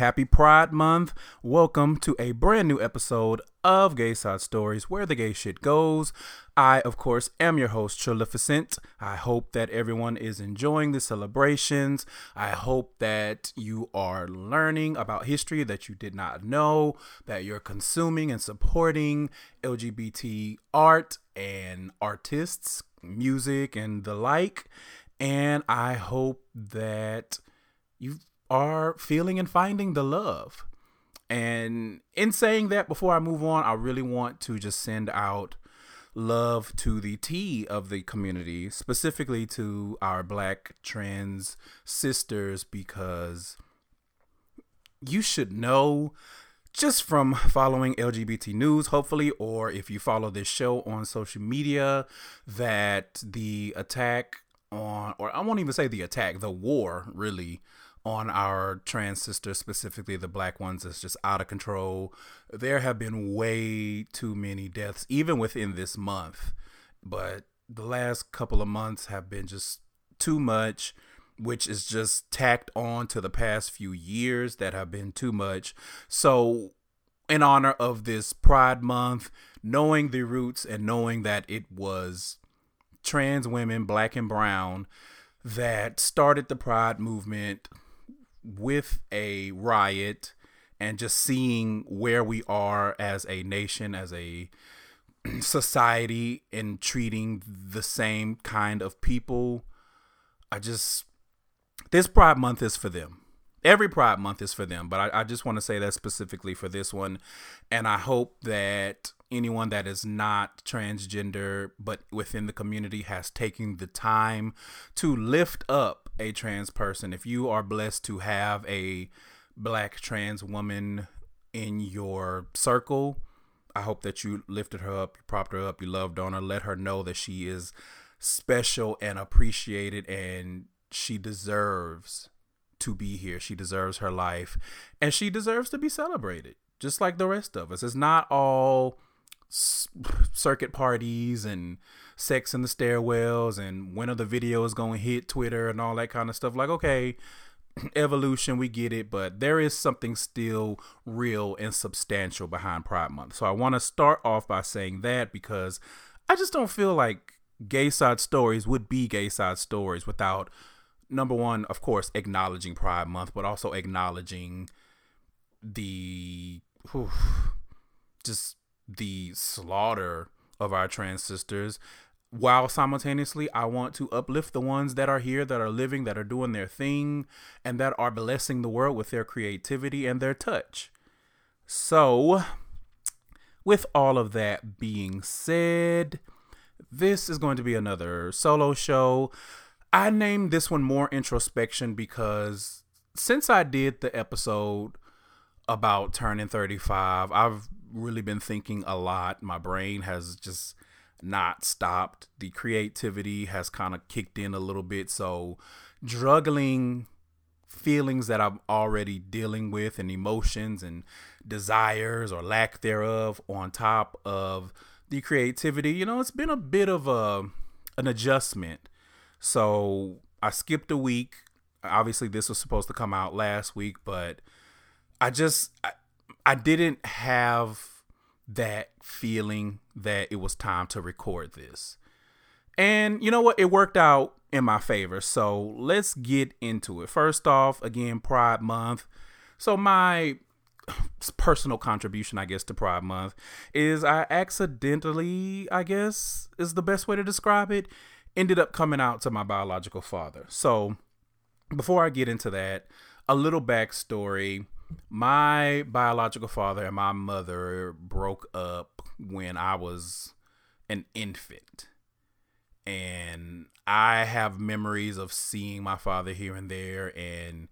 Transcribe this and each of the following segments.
Happy Pride Month. Welcome to a brand new episode of Gay Side Stories, where the gay shit goes. I, of course, am your host, Trilificent. I hope that everyone is enjoying the celebrations. I hope that you are learning about history that you did not know, that you're consuming and supporting LGBT art and artists, music, and the like. And I hope that you are feeling and finding the love. And in saying that, before I move on, I really want to just send out love to the T of the community, specifically to our black trans sisters, because you should know just from following LGBT news, hopefully, or if you follow this show on social media, that the attack on, or I won't even say the attack, the war really on our trans sisters, specifically the black ones, is just out of control. There have been way too many deaths, even within this month. But the last couple of months have been just too much, which is just tacked on to the past few years that have been too much. So, in honor of this Pride Month, knowing the roots and knowing that it was trans women, black and brown, that started the Pride movement with a riot and just seeing where we are as a nation, as a society, in treating the same kind of people. I just, this Pride Month is for them. Every Pride Month is for them, but I, I just want to say that specifically for this one. And I hope that anyone that is not transgender but within the community has taken the time to lift up a trans person. If you are blessed to have a black trans woman in your circle, I hope that you lifted her up, you propped her up, you loved on her, let her know that she is special and appreciated and she deserves to be here. She deserves her life and she deserves to be celebrated just like the rest of us. It's not all circuit parties and sex in the stairwells and when are the videos going to hit Twitter and all that kind of stuff. Like, okay, evolution, we get it, but there is something still real and substantial behind Pride Month. So I want to start off by saying that because I just don't feel like gay side stories would be gay side stories without number one, of course, acknowledging Pride Month, but also acknowledging the whew, just the slaughter of our trans sisters while simultaneously I want to uplift the ones that are here that are living that are doing their thing and that are blessing the world with their creativity and their touch. So, with all of that being said, this is going to be another solo show. I named this one more introspection because since I did the episode about turning 35, I've really been thinking a lot. My brain has just not stopped. The creativity has kind of kicked in a little bit. So, juggling feelings that I'm already dealing with and emotions and desires or lack thereof on top of the creativity, you know, it's been a bit of a an adjustment. So, I skipped a week. Obviously, this was supposed to come out last week, but I just I, I didn't have that feeling that it was time to record this. And you know what? It worked out in my favor. So let's get into it. First off, again, Pride Month. So my personal contribution, I guess, to Pride Month is I accidentally, I guess, is the best way to describe it, ended up coming out to my biological father. So before I get into that, a little backstory my biological father and my mother broke up when I was an infant. and I have memories of seeing my father here and there and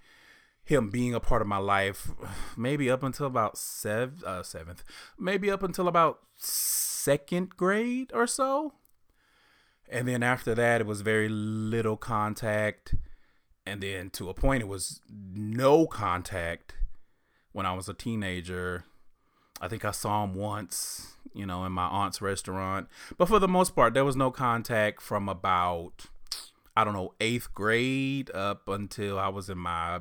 him being a part of my life maybe up until about sev- uh, seventh maybe up until about second grade or so and then after that it was very little contact and then to a point it was no contact when i was a teenager i think i saw him once you know in my aunt's restaurant. But for the most part there was no contact from about i don't know eighth grade up until i was in my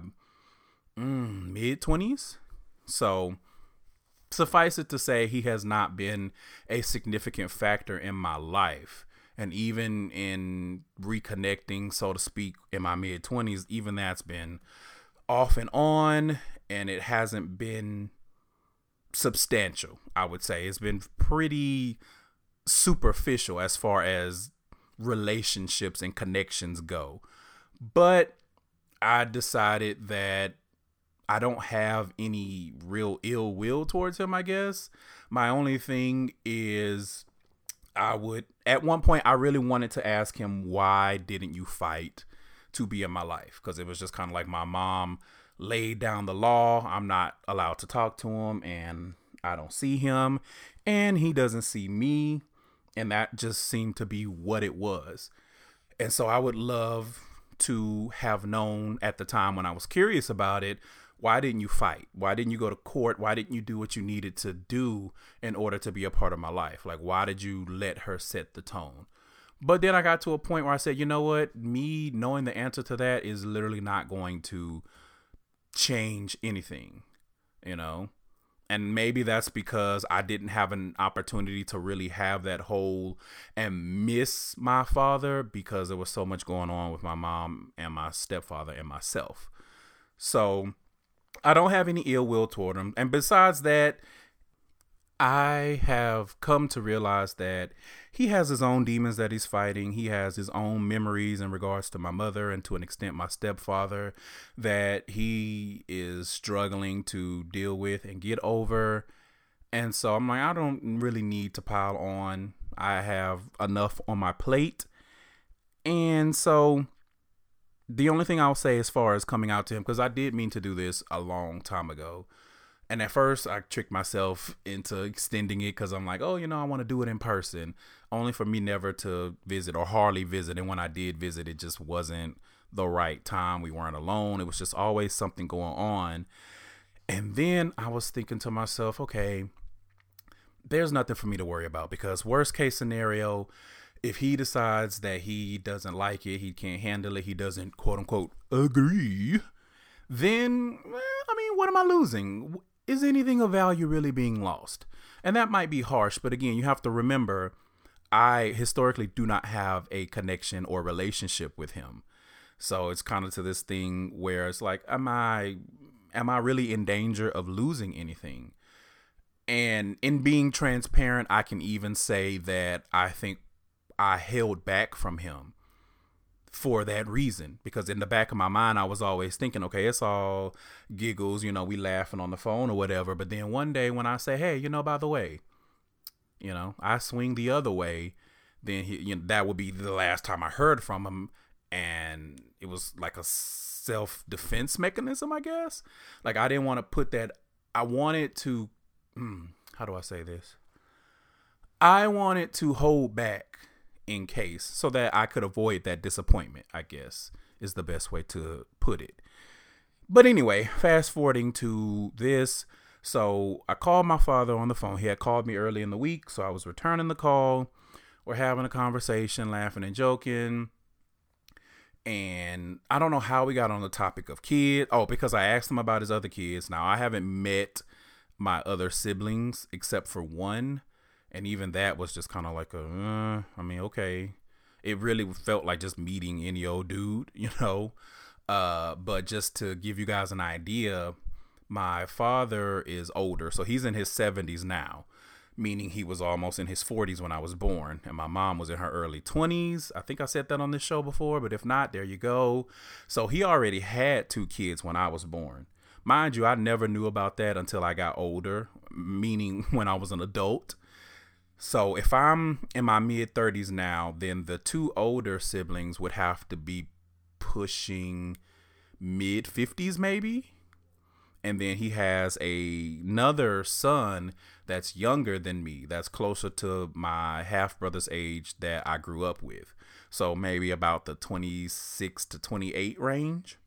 mm, mid 20s so suffice it to say he has not been a significant factor in my life. And even in reconnecting so to speak in my mid 20s even that's been off and on and it hasn't been substantial i would say. It's been pretty superficial as far as relationships and connections go. But i decided that I don't have any real ill will towards him, I guess. My only thing is I would at one point I really wanted to ask him why didn't you fight to be in my life? Because it was just kind of like my mom laid down the law. I'm not allowed to talk to him and I don't see him and he doesn't see me and that just seemed to be what it was. And so I would love to have known at the time when I was curious about it why didn't you fight? Why didn't you go to court? Why didn't you do what you needed to do in order to be a part of my life? Like, why did you let her set the tone? But then I got to a point where I said, you know what? Me knowing the answer to that is literally not going to change anything, you know? And maybe that's because I didn't have an opportunity to really have that whole and miss my father because there was so much going on with my mom and my stepfather and myself. So I don't have any ill will toward him. And besides that, I have come to realize that he has his own demons that he's fighting. He has his own memories in regards to my mother and to an extent my stepfather that he is struggling to deal with and get over. And so I'm like, I don't really need to pile on. I have enough on my plate. And so the only thing I'll say as far as coming out to him, because I did mean to do this a long time ago. And at first, I tricked myself into extending it because I'm like, oh, you know, I want to do it in person, only for me never to visit or hardly visit. And when I did visit, it just wasn't the right time. We weren't alone. It was just always something going on. And then I was thinking to myself, okay, there's nothing for me to worry about because, worst case scenario, if he decides that he doesn't like it, he can't handle it, he doesn't quote unquote agree, then eh, I mean, what am I losing? Is anything of value really being lost? And that might be harsh, but again, you have to remember I historically do not have a connection or relationship with him. So it's kind of to this thing where it's like, am I am I really in danger of losing anything? And in being transparent, I can even say that I think I held back from him for that reason because in the back of my mind I was always thinking okay it's all giggles you know we laughing on the phone or whatever. But then one day when I say hey you know by the way you know I swing the other way then he, you know, that would be the last time I heard from him. And it was like a self defense mechanism I guess. Like I didn't want to put that I wanted to hmm, how do I say this? I wanted to hold back in case so that I could avoid that disappointment, I guess is the best way to put it. But anyway, fast forwarding to this. So I called my father on the phone. He had called me early in the week, so I was returning the call. We're having a conversation, laughing and joking. And I don't know how we got on the topic of kids. Oh, because I asked him about his other kids. Now, I haven't met my other siblings except for one and even that was just kind of like a uh, i mean okay. It really felt like just meeting any old dude you know? Uh but just to give you guys an idea my father is older so he's in his 70s now meaning he was almost in his 40s when i was born and my mom was in her early 20s i think i said that on this show before but if not there you go. So he already had two kids when i was born. Mind you i never knew about that until i got older meaning when i was an adult So if I'm in my mid 30s now, then the two older siblings would have to be pushing mid 50s maybe. And then he has a, another son that's younger than me, that's closer to my half brother's age that I grew up with. So maybe about the 26 to 28 range.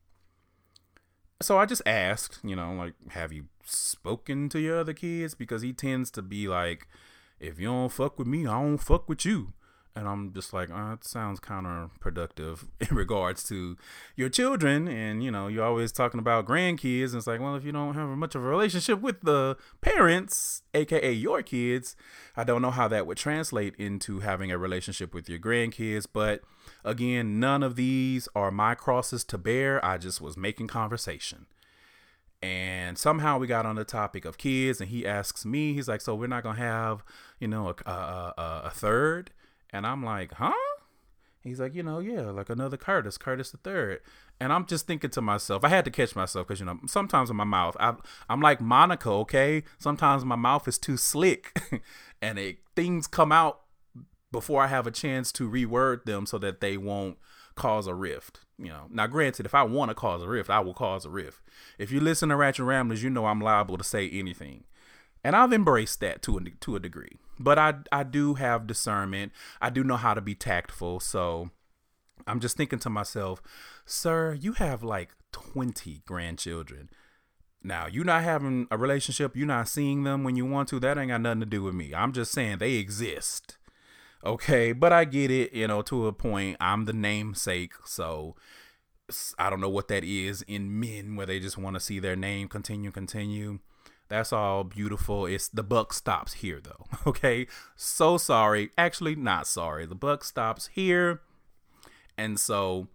So I just asked, you know, like, have you spoken to your other kids? Because he tends to be like, if you don't fuck with me, I don't fuck with you. And I'm just like, uh, oh, it sounds counterproductive in regards to your children. And, you know, you're always talking about grandkids. And it's like, well, if you don't have much of a relationship with the parents, AKA your kids, I don't know how that would translate into having a relationship with your grandkids. But again, none of these are my crosses to bear. I just was making conversation. And somehow we got on the topic of kids, and he asks me, he's like, "So we're not gonna have, you know, a, a, a, a third? And I'm like, huh? He's like, you know, yeah, like another Curtis, Curtis the third. And I'm just thinking to myself, I had to catch myself because you know sometimes in my mouth, I, I'm like Monica, okay. Sometimes my mouth is too slick, and it things come out before I have a chance to reword them so that they won't cause a rift. You know, now granted, if I want to cause a rift, I will cause a rift. If you listen to Ratchet Ramblers, you know I'm liable to say anything, and I've embraced that to a to a degree. But I I do have discernment. I do know how to be tactful. So I'm just thinking to myself, sir, you have like 20 grandchildren. Now, you not having a relationship, you not seeing them when you want to, that ain't got nothing to do with me. I'm just saying they exist. Okay, but I get it, you know, to a point. I'm the namesake, so I don't know what that is in men where they just want to see their name continue, continue. That's all beautiful. It's the buck stops here though. Okay. So sorry. Actually, not sorry. The buck stops here. And so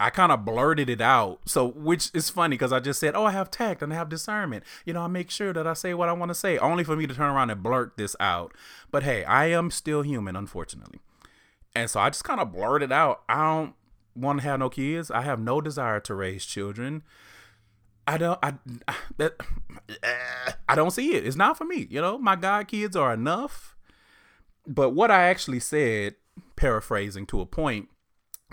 I kind of blurted it out. So, which is funny because I just said, Oh, I have tact and I have discernment. You know, I make sure that I say what I want to say, only for me to turn around and blurt this out. But hey, I am still human, unfortunately. And so I just kind of blurted out, I don't want to have no kids. I have no desire to raise children. I don't I that I don't see it. It's not for me. You know, my god kids are enough. But what I actually said, paraphrasing to a point,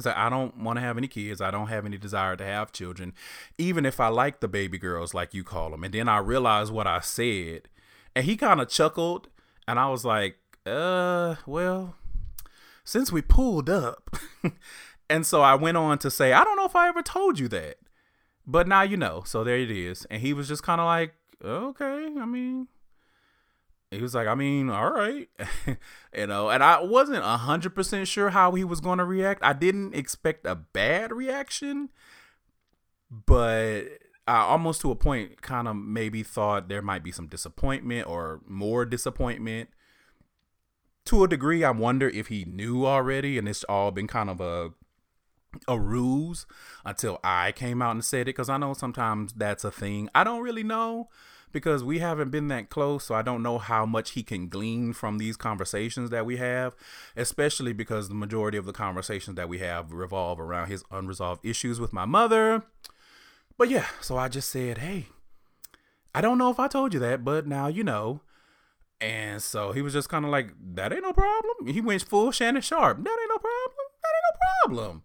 that I don't want to have any kids. I don't have any desire to have children, even if I like the baby girls, like you call them. And then I realized what I said, and he kind of chuckled, and I was like, "Uh, well, since we pulled up," and so I went on to say, "I don't know if I ever told you that." But now you know. So there it is. And he was just kind of like, okay, I mean, he was like, I mean, all right. you know, and I wasn't 100% sure how he was going to react. I didn't expect a bad reaction, but I almost to a point kind of maybe thought there might be some disappointment or more disappointment. To a degree, I wonder if he knew already and it's all been kind of a a ruse until I came out and said it because I know sometimes that's a thing. I don't really know because we haven't been that close, so I don't know how much he can glean from these conversations that we have, especially because the majority of the conversations that we have revolve around his unresolved issues with my mother. But yeah, so I just said, hey, I don't know if I told you that, but now you know. And so he was just kind of like, that ain't no problem. He went full Shannon Sharpe. That ain't no problem. That ain't no problem.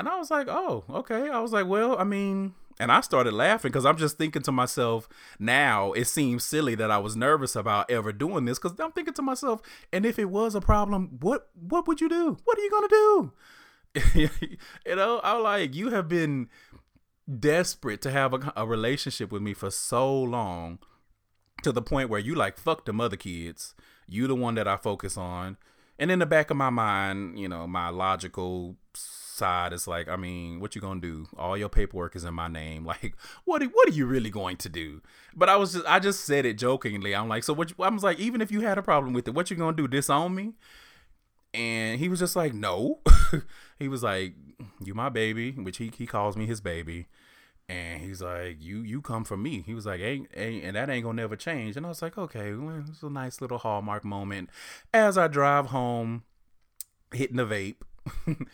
And I was like, oh, okay. I was like, well, I mean, and I started laughing because I'm just thinking to myself now, it seems silly that I was nervous about ever doing this because I'm thinking to myself, and if it was a problem, what what would you do? What are you gonna do? you know, I'm like, you have been desperate to have a, a relationship with me for so long to the point where you like fuck the mother kids. You the one that I focus on. And in the back of my mind, you know, my logical side is like, I mean, what you gonna do? All your paperwork is in my name. Like, what are, what are you really going to do? But I was just I just said it jokingly. I'm like, so what? You, I was like, even if you had a problem with it, what you gonna do? Disown me? And he was just like, no. he was like, you my baby, which he he calls me his baby. And he's like, you you come from me. He was like, ain't, ain't and that ain't gonna never change. And I was like, okay, well, it's a nice little hallmark moment as I drive home, hitting the vape.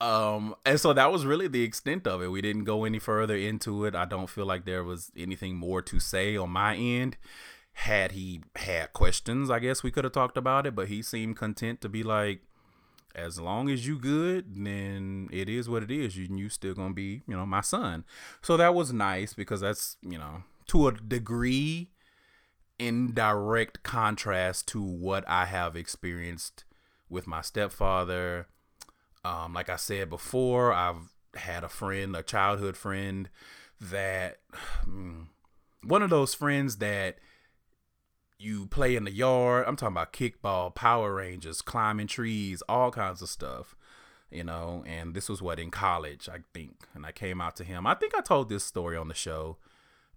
Um, and so that was really the extent of it. We didn't go any further into it. I don't feel like there was anything more to say on my end. had he had questions, I guess we could have talked about it, but he seemed content to be like, as long as you good, then it is what it is. You you still gonna be, you know, my son. So that was nice because that's, you know, to a degree in direct contrast to what I have experienced with my stepfather. Um, like I said before, I've had a friend, a childhood friend that mm, one of those friends that you play in the yard. I'm talking about kickball, Power Rangers, climbing trees, all kinds of stuff. You know, and this was what in college, I think. And I came out to him. I think I told this story on the show.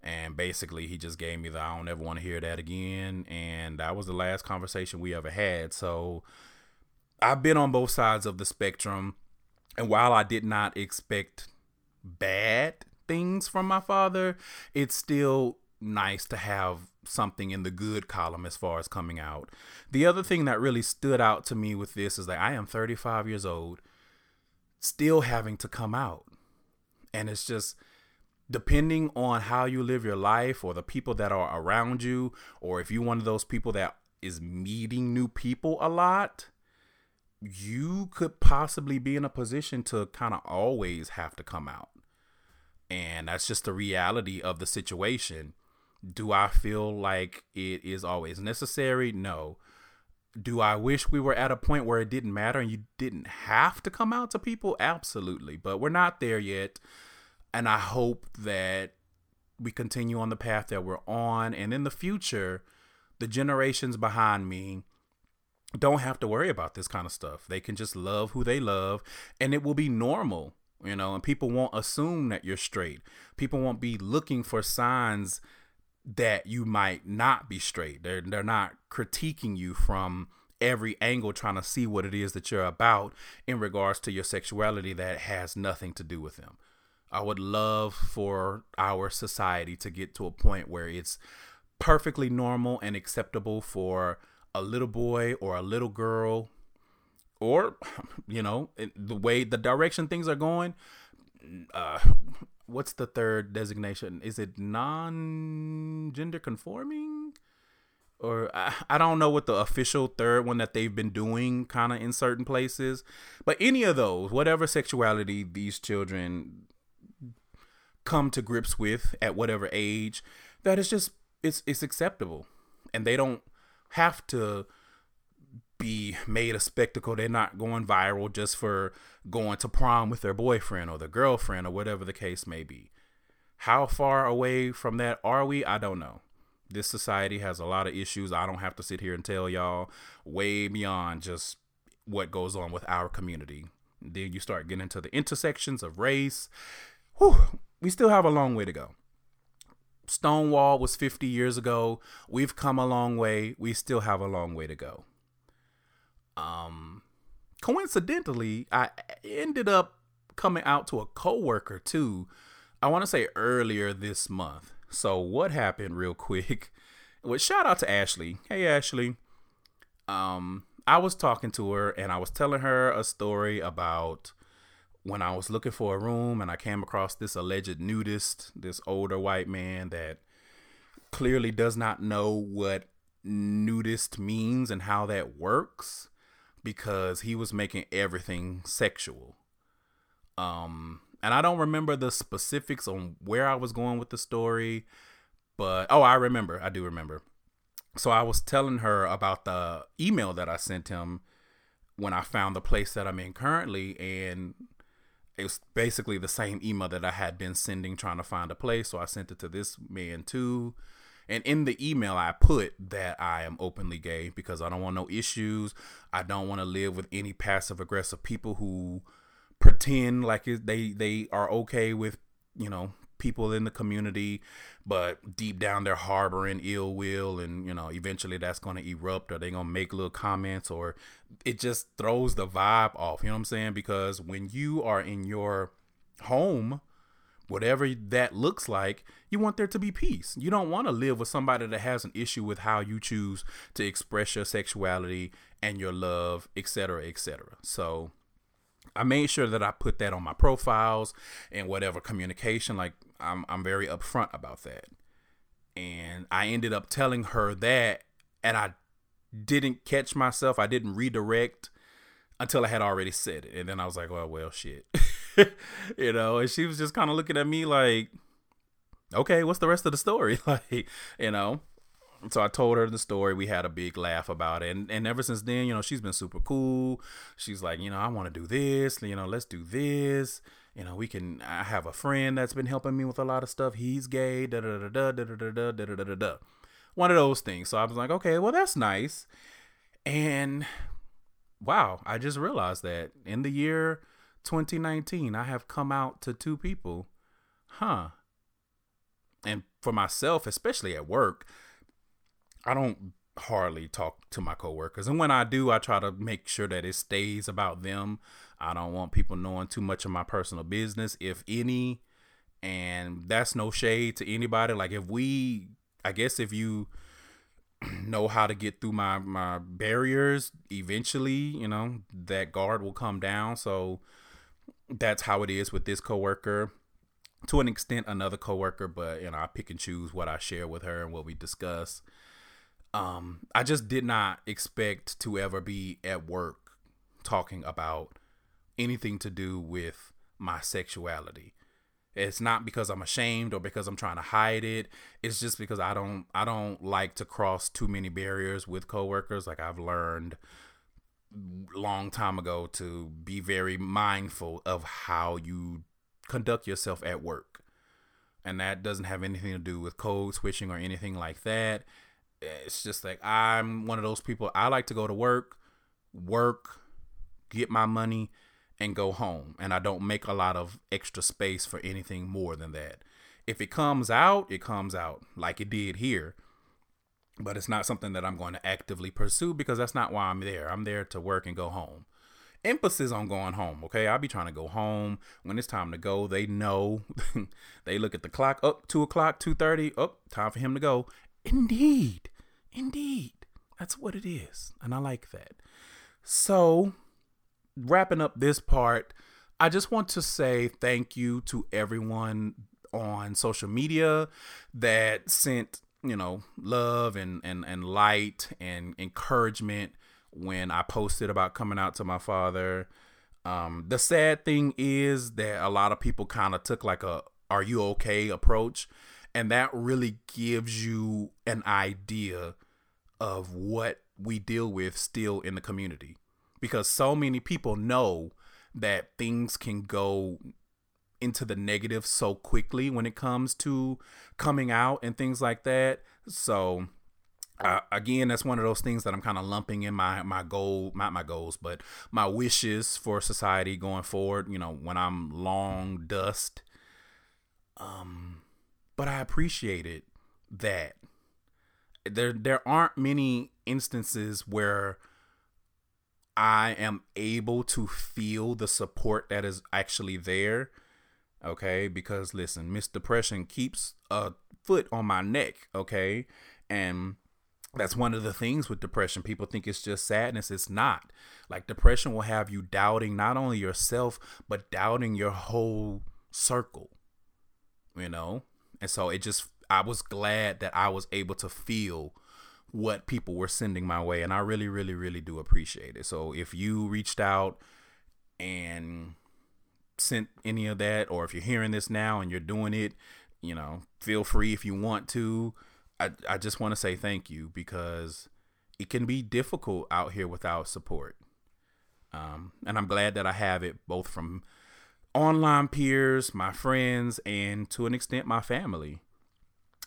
And basically, he just gave me the I don't ever want to hear that again. And that was the last conversation we ever had. So I've been on both sides of the spectrum. And while I did not expect bad things from my father, it's still nice to have something in the good column as far as coming out. The other thing that really stood out to me with this is that I am 35 years old, still having to come out. And it's just depending on how you live your life or the people that are around you, or if you're one of those people that is meeting new people a lot, you could possibly be in a position to kind of always have to come out. And that's just the reality of the situation do I feel like it is always necessary? No. Do I wish we were at a point where it didn't matter and you didn't have to come out to people? Absolutely. But we're not there yet. And I hope that we continue on the path that we're on. And in the future, the generations behind me don't have to worry about this kind of stuff. They can just love who they love and it will be normal, you know, and people won't assume that you're straight. People won't be looking for signs that you might not be straight. They're they're not critiquing you from every angle trying to see what it is that you're about in regards to your sexuality that has nothing to do with them. I would love for our society to get to a point where it's perfectly normal and acceptable for a little boy or a little girl or you know the way the direction things are going uh, what's the third designation? Is it non-gender conforming? Or I, I don't know what the official third one that they've been doing kind of in certain places. But any of those, whatever sexuality these children come to grips with at whatever age, that is just it's it's acceptable. And they don't have to be made a spectacle. They're not going viral just for going to prom with their boyfriend or their girlfriend or whatever the case may be. How far away from that are we? I don't know. This society has a lot of issues. I don't have to sit here and tell y'all way beyond just what goes on with our community. Then you start getting into the intersections of race. Whew, we still have a long way to go. Stonewall was 50 years ago. We've come a long way. We still have a long way to go. Um, coincidentally, I ended up coming out to a coworker too. I want to say earlier this month. So what happened real quick? Well, shout out to Ashley. Hey Ashley. Um, I was talking to her and I was telling her a story about when I was looking for a room and I came across this alleged nudist, this older white man that clearly does not know what nudist means and how that works because he was making everything sexual. Um, and I don't remember the specifics on where I was going with the story, but oh, I remember. I do remember. So I was telling her about the email that I sent him when I found the place that I'm in currently, and it was basically the same email that I had been sending trying to find a place. So I sent it to this man too. And in the email, I put that I am openly gay because I don't want no issues. I don't want to live with any passive aggressive people who pretend like they they are okay with you know people in the community, but deep down they're harboring ill will, and you know eventually that's going to erupt, or they're going to make little comments, or it just throws the vibe off. You know what I'm saying? Because when you are in your home whatever that looks like, you want there to be peace. You don't want to live with somebody that has an issue with how you choose to express your sexuality and your love, etc., etc. So I made sure that I put that on my profiles and whatever communication. Like I'm, I'm very upfront about that. And I ended up telling her that, and I didn't catch myself. I didn't redirect until I had already said it. And then I was like, well, well, shit. you know, and she was just kind of looking at me like, okay, what's the rest of the story? like, you know. So I told her the story. We had a big laugh about it. And, and ever since then, you know, she's been super cool. She's like, you know, I want to do this. You know, let's do this. You know, we can. I have a friend that's been helping me with a lot of stuff. He's gay. Da da da da da da da da da da da. One of those things. So I was like, okay, well, that's nice. And wow, I just realized that in the year 2019, I have come out to two people. Huh. And for myself, especially at work, I don't hardly talk to my coworkers. And when I do, I try to make sure that it stays about them. I don't want people knowing too much of my personal business, if any. And that's no shade to anybody. Like if we I guess if you know how to get through my my barriers, eventually, you know, that guard will come down. So that's how it is with this coworker to an extent another coworker but you know i pick and choose what i share with her and what we discuss um i just did not expect to ever be at work talking about anything to do with my sexuality it's not because i'm ashamed or because i'm trying to hide it it's just because i don't i don't like to cross too many barriers with coworkers like i've learned long time ago to be very mindful of how you conduct yourself at work. And that doesn't have anything to do with code switching or anything like that. It's just like I'm one of those people I like to go to work, work, get my money and go home. And I don't make a lot of extra space for anything more than that. If it comes out, it comes out like it did here but it's not something that I'm going to actively pursue because that's not why I'm there. I'm there to work and go home. Emphasis on going home, okay? I'll be trying to go home when it's time to go. They know. they look at the clock. Up oh, two o'clock, two thirty. Up oh, time for him to go. Indeed, indeed, that's what it is, and I like that. So, wrapping up this part, I just want to say thank you to everyone on social media that sent you know, love and, and, and light and encouragement when I posted about coming out to my father. Um, the sad thing is that a lot of people kind of took like a are you okay approach. And that really gives you an idea of what we deal with still in the community. Because so many people know that things can go into the negative so quickly when it comes to coming out and things like that. So uh, again, that's one of those things that I'm kind of lumping in my my goal, not my goals, but my wishes for society going forward. You know, when I'm long dust. Um, but I appreciated that there there aren't many instances where I am able to feel the support that is actually there okay? Because listen, Miss Depression keeps a foot on my neck, okay? And that's one of the things with depression. People think it's just sadness. It's not. Like depression will have you doubting not only yourself, but doubting your whole circle, you know? And so it just, I was glad that I was able to feel what people were sending my way. And I really, really, really do appreciate it. So if you reached out and sent any of that, or if you're hearing this now and you're doing it, you know, feel free if you want to. I, I just want to say thank you because it can be difficult out here without support. Um, and I'm glad that I have it both from online peers, my friends, and to an extent, my family.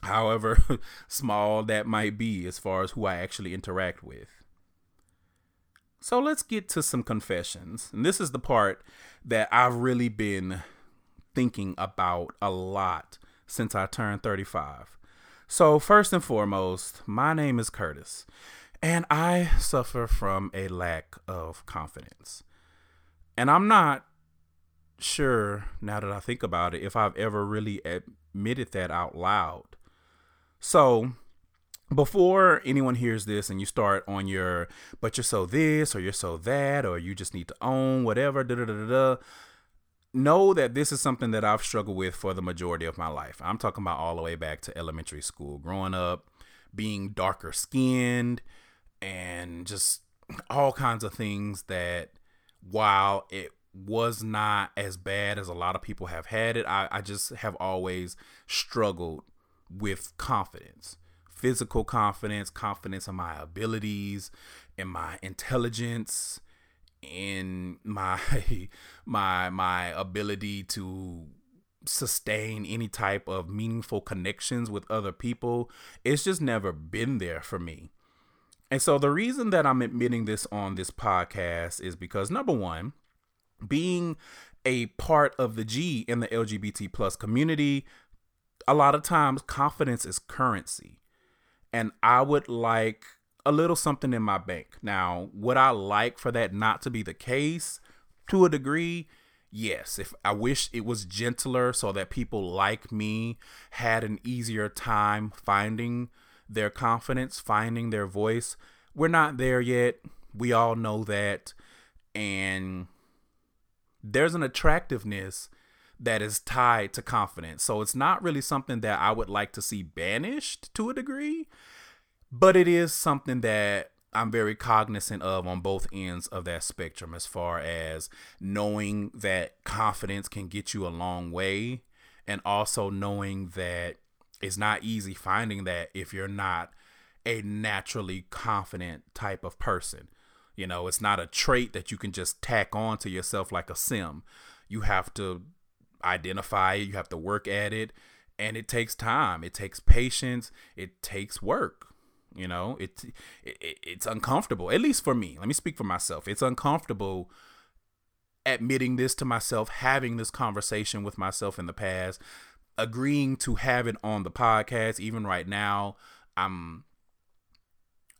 However small that might be as far as who I actually interact with. So let's get to some confessions. And this is the part that I've really been thinking about a lot since I turned 35. So, first and foremost, my name is Curtis, and I suffer from a lack of confidence. And I'm not sure, now that I think about it, if I've ever really admitted that out loud. So, before anyone hears this and you start on your but you're so this or you're so that or you just need to own whatever da da da da know that this is something that I've struggled with for the majority of my life. I'm talking about all the way back to elementary school, growing up, being darker skinned, and just all kinds of things that while it was not as bad as a lot of people have had it, I, I just have always struggled with confidence physical confidence, confidence in my abilities, in my intelligence, in my my my ability to sustain any type of meaningful connections with other people. It's just never been there for me. And so the reason that I'm admitting this on this podcast is because number one, being a part of the G in the LGBT plus community, a lot of times confidence is currency. And I would like a little something in my bank. Now, would I like for that not to be the case to a degree? Yes. If I wish it was gentler so that people like me had an easier time finding their confidence, finding their voice. We're not there yet. We all know that. And there's an attractiveness that is tied to confidence. So it's not really something that I would like to see banished to a degree, but it is something that I'm very cognizant of on both ends of that spectrum as far as knowing that confidence can get you a long way and also knowing that it's not easy finding that if you're not a naturally confident type of person. You know, it's not a trait that you can just tack on to yourself like a sim. You have to identify it, you have to work at it, and it takes time. It takes patience, it takes work. You know, it, it it's uncomfortable. At least for me. Let me speak for myself. It's uncomfortable admitting this to myself, having this conversation with myself in the past, agreeing to have it on the podcast. Even right now, I'm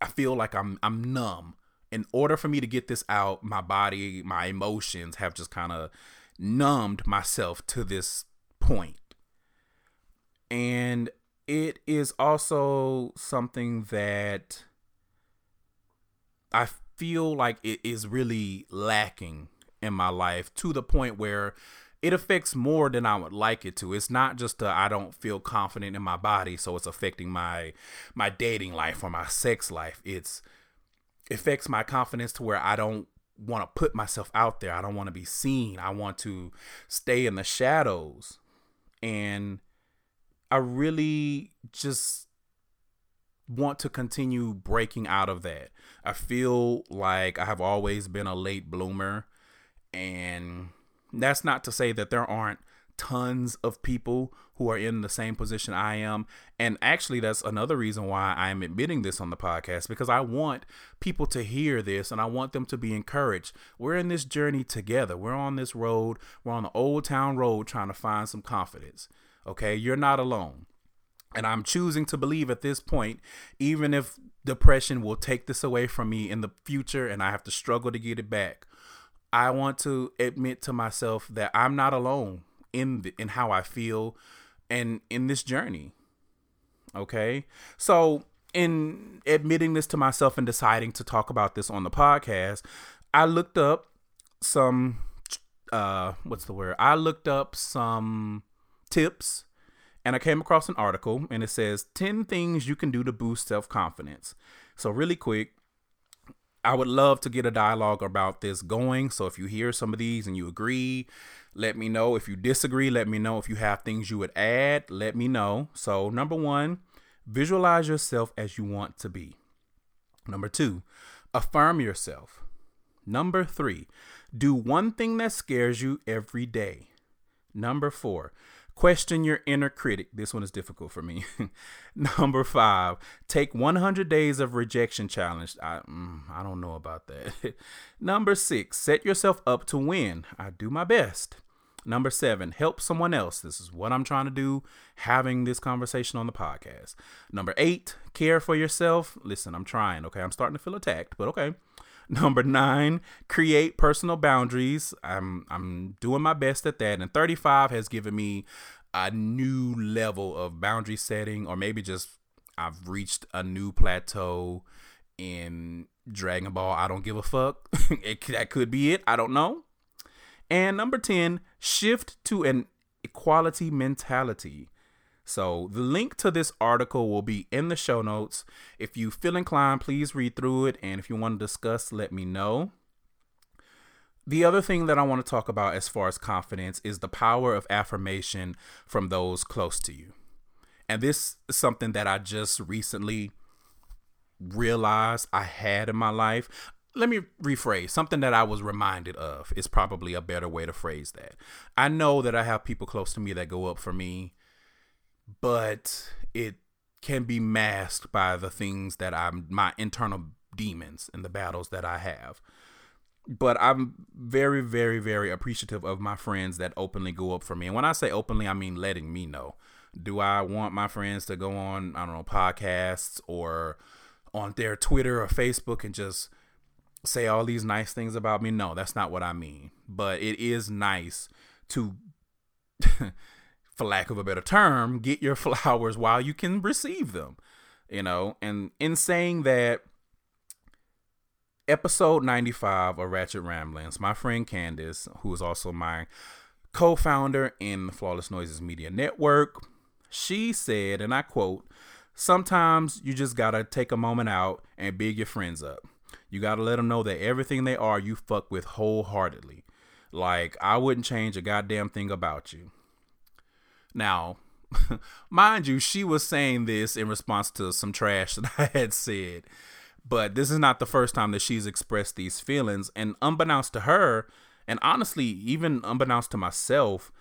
I feel like I'm I'm numb. In order for me to get this out, my body, my emotions have just kind of numbed myself to this point. And it is also something that I feel like it is really lacking in my life to the point where it affects more than I would like it to. It's not just I don't feel confident in my body, so it's affecting my my dating life or my sex life. It's it affects my confidence to where I don't want to put myself out there. I don't want to be seen. I want to stay in the shadows. And I really just want to continue breaking out of that. I feel like I have always been a late bloomer. And that's not to say that there aren't tons of people who are in the same position I am. And actually, that's another reason why I am admitting this on the podcast because I want people to hear this and I want them to be encouraged. We're in this journey together. We're on this road. We're on the old town road trying to find some confidence. Okay. You're not alone. And I'm choosing to believe at this point, even if depression will take this away from me in the future and I have to struggle to get it back, I want to admit to myself that I'm not alone in the, in how I feel and in this journey. Okay? So, in admitting this to myself and deciding to talk about this on the podcast, I looked up some uh what's the word? I looked up some tips and I came across an article and it says 10 things you can do to boost self-confidence. So really quick, I would love to get a dialogue about this going. So if you hear some of these and you agree, let me know. If you disagree, let me know. If you have things you would add, let me know. So, number one, visualize yourself as you want to be. Number two, affirm yourself. Number three, do one thing that scares you every day. Number four, question your inner critic. This one is difficult for me. Number five, take 100 days of rejection challenge. I, mm, I don't know about that. Number six, set yourself up to win. I do my best. Number seven, help someone else. This is what I'm trying to do, having this conversation on the podcast. Number eight, care for yourself. Listen, I'm trying, okay? I'm starting to feel attacked, but okay. Number nine, create personal boundaries. I'm I'm doing my best at that. And 35 has given me a new level of boundary setting, or maybe just I've reached a new plateau in Dragon Ball. I don't give a fuck. it, that could be it. I don't know. And number 10, shift to an equality mentality. So, the link to this article will be in the show notes. If you feel inclined, please read through it. And if you want to discuss, let me know. The other thing that I want to talk about as far as confidence is the power of affirmation from those close to you. And this is something that I just recently realized I had in my life. Let me rephrase something that I was reminded of is probably a better way to phrase that. I know that I have people close to me that go up for me but it can be masked by the things that I'm my internal demons and the battles that I have. But I'm very, very, very appreciative of my friends that openly go up for me. And when I say openly, I mean letting me know. Do I want my friends to go on, I don't know, podcasts or on their Twitter or Facebook and just say all these nice things about me? No, that's not what I mean. But it is nice to for lack of a better term, get your flowers while you can receive them. You know, and in saying that, episode 95 of Ratchet Ramblings, my friend Candace, who is also my co founder in the Flawless Noises Media Network, she said, and I quote, Sometimes you just gotta take a moment out and big your friends up. You gotta let them know that everything they are, you fuck with wholeheartedly. Like, I wouldn't change a goddamn thing about you. Now, mind you, she was saying this in response to some trash that I had said. But this is not the first time that she's expressed these feelings. And unbeknownst to her, and honestly, even unbeknownst to myself,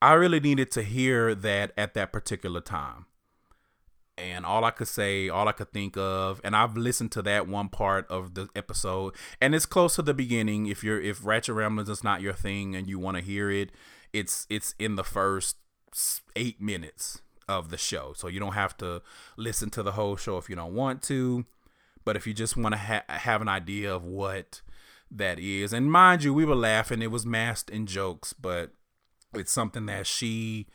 I really needed to hear that at that particular time. And all I could say, all I could think of, and I've listened to that one part of the episode, and it's close to the beginning. If you're if Ratchet Ramblings is not your thing and you want to hear it, it's it's in the first eight minutes of the show. So you don't have to listen to the whole show if you don't want to. But if you just want to ha- have an idea of what that is, and mind you, we were laughing, it was masked in jokes, but it's something that she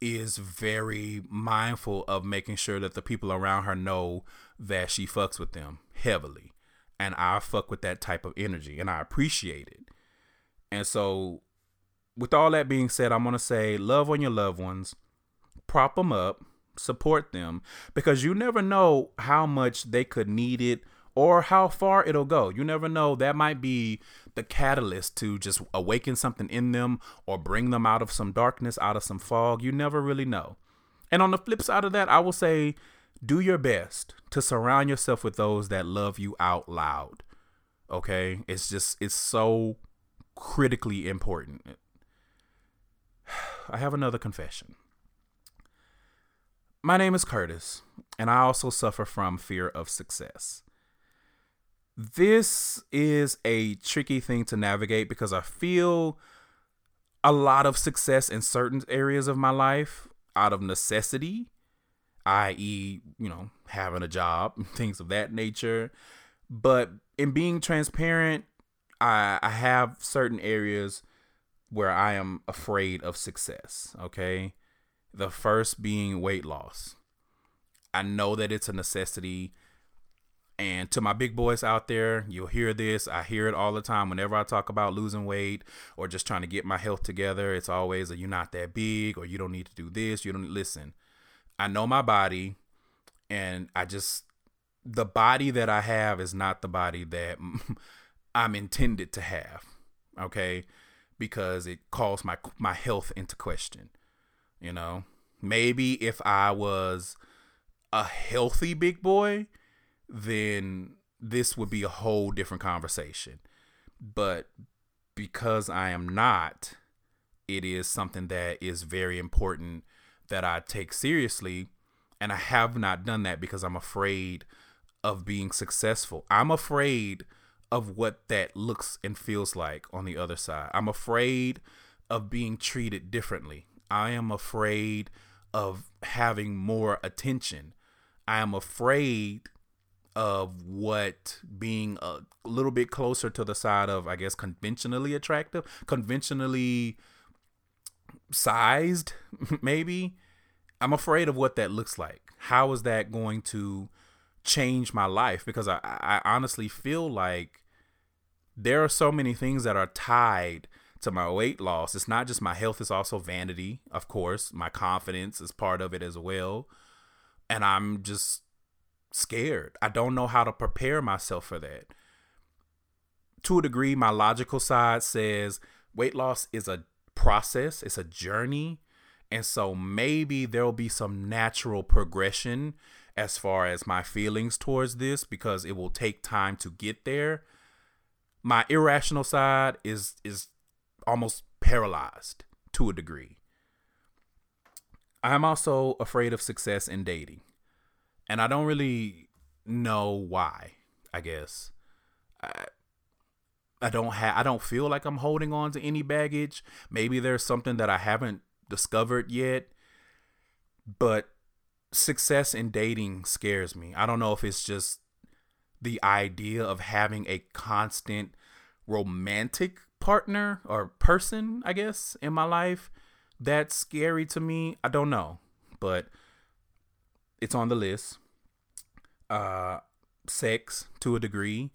is very mindful of making sure that the people around her know that she fucks with them heavily. And I fuck with that type of energy and I appreciate it. And so with all that being said, I'm going to say love on your loved ones, prop them up, support them, because you never know how much they could need it or how far it'll go. You never know. That might be the catalyst to just awaken something in them or bring them out of some darkness, out of some fog. You never really know. And on the flip side of that, I will say do your best to surround yourself with those that love you out loud. Okay? It's just, it's so critically important. I have another confession. My name is Curtis, and I also suffer from fear of success. This is a tricky thing to navigate because I feel a lot of success in certain areas of my life out of necessity, i.e., you know, having a job, things of that nature. But in being transparent, I, I have certain areas where I am afraid of success, okay? The first being weight loss. I know that it's a necessity. And to my big boys out there, you'll hear this. I hear it all the time whenever I talk about losing weight or just trying to get my health together. It's always that you're not that big or you don't need to do this. You don't listen. I know my body and I just the body that I have is not the body that I'm intended to have. Okay? because it calls my my health into question. You know, maybe if I was a healthy big boy, then this would be a whole different conversation. But because I am not, it is something that is very important that I take seriously. And I have not done that because I'm afraid of being successful. I'm afraid of what that looks and feels like on the other side. I'm afraid of being treated differently. I am afraid of having more attention. I am afraid of what being a little bit closer to the side of, I guess, conventionally attractive, conventionally sized, maybe. I'm afraid of what that looks like. How is that going to change my life? Because I, I honestly feel like there are so many things that are tied to my weight loss. It's not just my health, it's also vanity, of course. My confidence is part of it as well. And I'm just scared. I don't know how to prepare myself for that. To a degree, my logical side says weight loss is a process, it's a journey. And so maybe there'll be some natural progression as far as my feelings towards this because it will take time to get there. My irrational side is is almost paralyzed to a degree. I'm also afraid of success in dating. And I don't really know why, I guess. I, I don't have I don't feel like I'm holding on to any baggage. Maybe there's something that I haven't discovered yet. But success in dating scares me. I don't know if it's just the idea of having a constant romantic partner or person, I guess, in my life. That's scary to me. I don't know, but it's on the list. Uh, sex to a degree,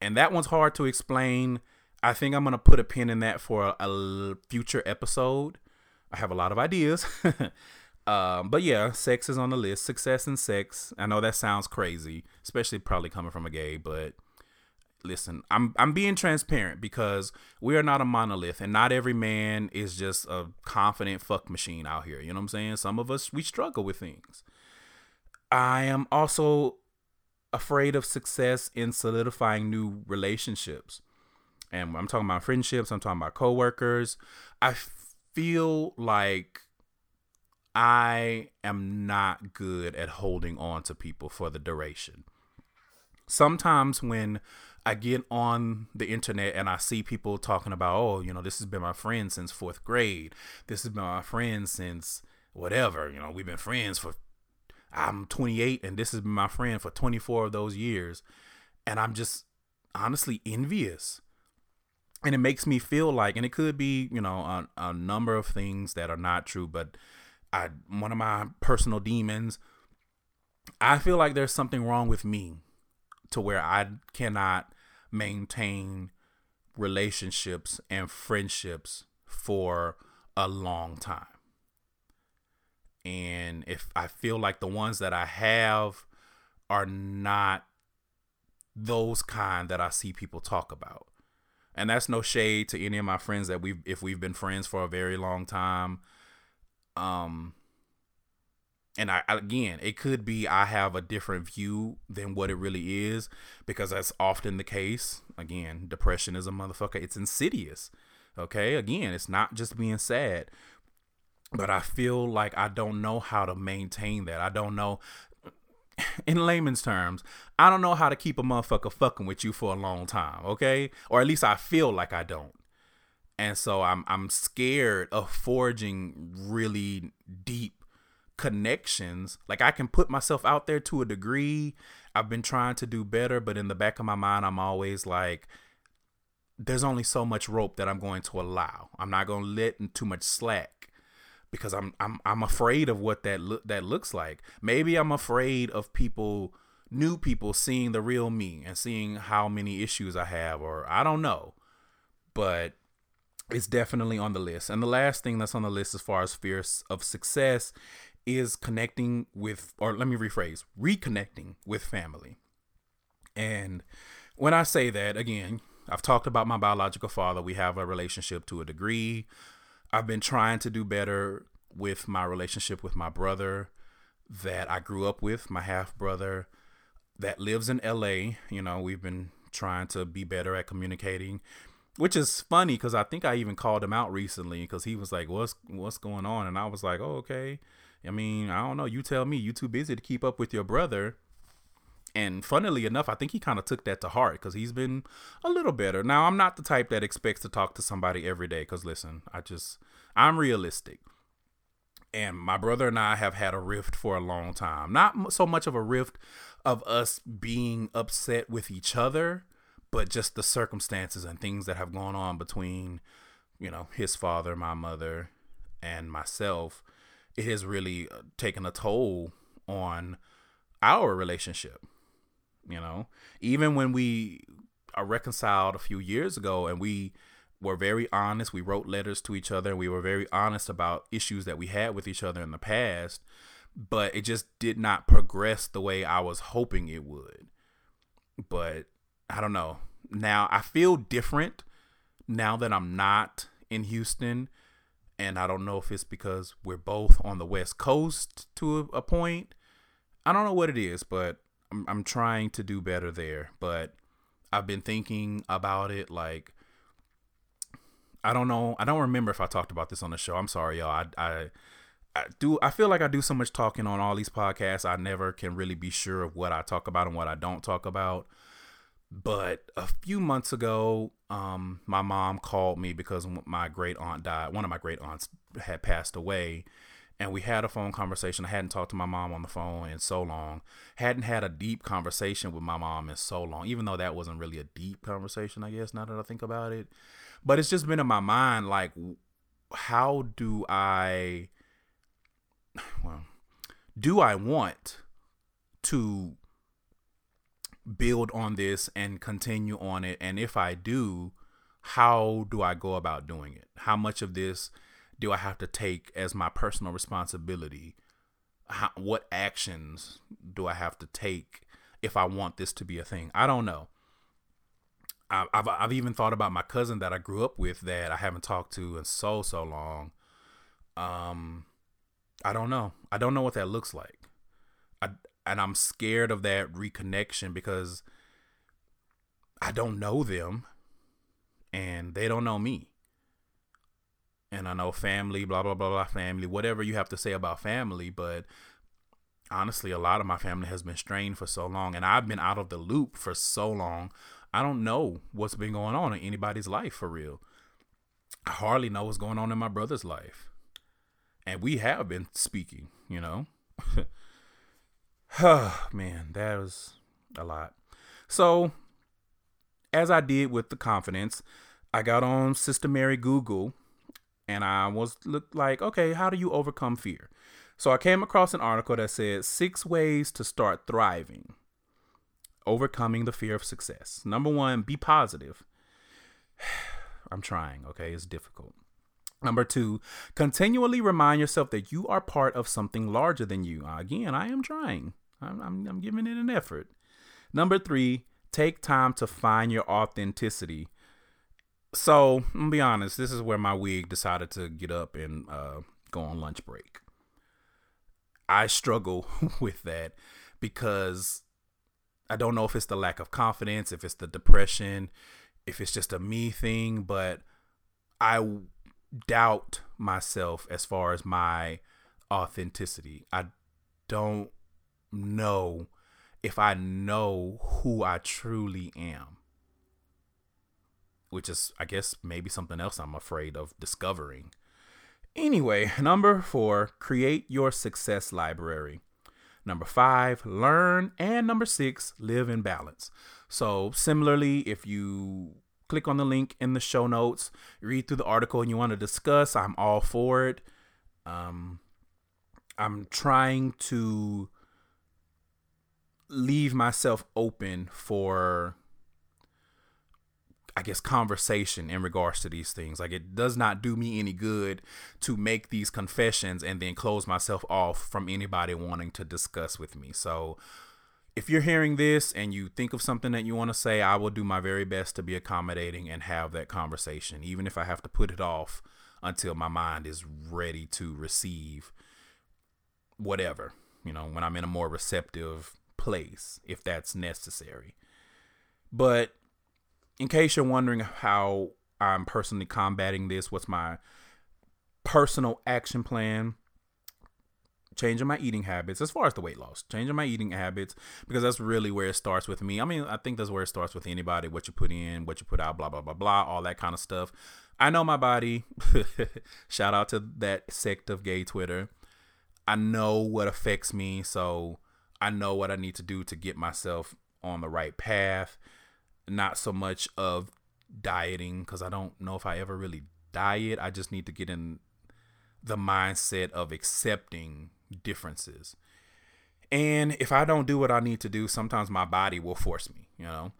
and that one's hard to explain. I think I'm gonna put a pin in that for a, a future episode. I have a lot of ideas. um, but yeah, sex is on the list. Success and sex. I know that sounds crazy, especially probably coming from a gay, but listen, I'm I'm being transparent because we are not a monolith and not every man is just a confident fuck machine out here. You know what I'm saying? Some of us we struggle with things. I am also afraid of success in solidifying new relationships. And I'm talking about friendships, I'm talking about coworkers. I feel like I am not good at holding on to people for the duration. Sometimes when I get on the internet and I see people talking about, oh, you know, this has been my friend since fourth grade. This has been my friend since whatever. You know, we've been friends for, I'm 28 and this has been my friend for 24 of those years. And I'm just honestly envious. And it makes me feel like, and it could be, you know, a, a number of things that are not true, but I, one of my personal demons, I feel like there's something wrong with me to where I cannot maintain relationships and friendships for a long time. And if I feel like the ones that I have are not those kind that I see people talk about. And that's no shade to any of my friends that we've if we've been friends for a very long time. Um and I again, it could be I have a different view than what it really is because that's often the case. Again, depression is a motherfucker. It's insidious. Okay? Again, it's not just being sad. But I feel like I don't know how to maintain that. I don't know in layman's terms, I don't know how to keep a motherfucker fucking with you for a long time, okay? Or at least I feel like I don't. And so I'm I'm scared of forging really deep connections. Like I can put myself out there to a degree. I've been trying to do better, but in the back of my mind, I'm always like, there's only so much rope that I'm going to allow. I'm not going to let too much slack because I'm I'm I'm afraid of what that look that looks like. Maybe I'm afraid of people, new people, seeing the real me and seeing how many issues I have, or I don't know, but it's definitely on the list. And the last thing that's on the list as far as fears of success is connecting with, or let me rephrase, reconnecting with family. And when I say that, again, I've talked about my biological father. We have a relationship to a degree. I've been trying to do better with my relationship with my brother that I grew up with, my half brother that lives in LA. You know, we've been trying to be better at communicating, which is funny because I think I even called him out recently because he was like, "What's what's going on?" And I was like, "Oh, okay." I mean, I don't know. You tell me. You too busy to keep up with your brother. And funnily enough, I think he kind of took that to heart because he's been a little better. Now, I'm not the type that expects to talk to somebody every day because listen, I just, I'm realistic. And my brother and I have had a rift for a long time. Not so much of a rift of us being upset with each other, but just the circumstances and things that have gone on between, you know, his father, my mother, and myself it has really uh, taken a toll on our relationship. You know, even when we are reconciled a few years ago and we were very honest. We wrote letters to each other. and We were very honest about issues that we had with each other in the past, but it just did not progress the way I was hoping it would. But I don't know. Now I feel different now that I'm not in Houston. And I don't know if it's because we're both on the West Coast to a, a point. I don't know what it is, but I'm, I'm trying to do better there. But I've been thinking about it like I don't know. I don't remember if I talked about this on the show. I'm sorry, y'all. I, I, I do. I feel like I do so much talking on all these podcasts. I never can really be sure of what I talk about and what I don't talk about. But a few months ago, um, my mom called me because my great aunt died. One of my great aunts had passed away, and we had a phone conversation. I hadn't talked to my mom on the phone in so long. Hadn't had a deep conversation with my mom in so long, even though that wasn't really a deep conversation, I guess, now that I think about it. But it's just been in my mind like how do I well, do I want to build on this and continue on it? And if I do, how do I go about doing it? How much of this do I have to take as my personal responsibility? How, what actions do I have to take if I want this to be a thing? I don't know. I've I've even thought about my cousin that I grew up with that I haven't talked to in so so long. Um, I don't know. I don't know what that looks like. I and I'm scared of that reconnection because I don't know them and they don't know me. And I know family, blah blah blah blah family, whatever you have to say about family, but honestly, a lot of my family has been strained for so long and I've been out of the loop for so long. I don't know what's been going on in anybody's life for real. I hardly know what's going on in my brother's life. And we have been speaking, you know. Man, that was a lot. So, as I did with the confidence, I got on Sister Mary Google and I was looked like, okay, how do you overcome fear? So I came across an article that said six ways to start thriving, overcoming the fear of success. Number one, be positive. I'm trying, okay? It's difficult. Number two, continually remind yourself that you are part of something larger than you. Again, I am trying. I'm, I'm, I'm giving it an effort. Number three, take time to find your authenticity. So, I'm gonna be honest, this is where my wig decided to get up and uh, go on lunch break. I struggle with that because I don't know if it's the lack of confidence, if it's the depression, if it's just a me thing, but I doubt myself as far as my authenticity. I don't know if I know who I truly am. Which is, I guess, maybe something else I'm afraid of discovering. Anyway, number four, create your success library. Number five, learn. And number six, live in balance. So, similarly, if you click on the link in the show notes, read through the article, and you want to discuss, I'm all for it. Um, I'm trying to leave myself open for I guess conversation in regards to these things. Like it does not do me any good to make these confessions and then close myself off from anybody wanting to discuss with me. So if you're hearing this and you think of something that you want to say, I will do my very best to be accommodating and have that conversation, even if I have to put it off until my mind is ready to receive whatever, you know, when I'm in a more receptive place, if that's necessary. But in case you're wondering how I'm personally combating this, what's my personal action plan? Changing my eating habits as far as the weight loss, changing my eating habits because that's really where it starts with me. I mean, I think that's where it starts with anybody what you put in, what you put out, blah, blah, blah, blah, all that kind of stuff. I know my body. Shout out to that sect of gay Twitter. I know what affects me. So I know what I need to do to get myself on the right path not so much of dieting because I don't know if I ever really diet. I just need to get in the mindset of accepting differences. And if I don't do what I need to do, sometimes my body will force me, you know,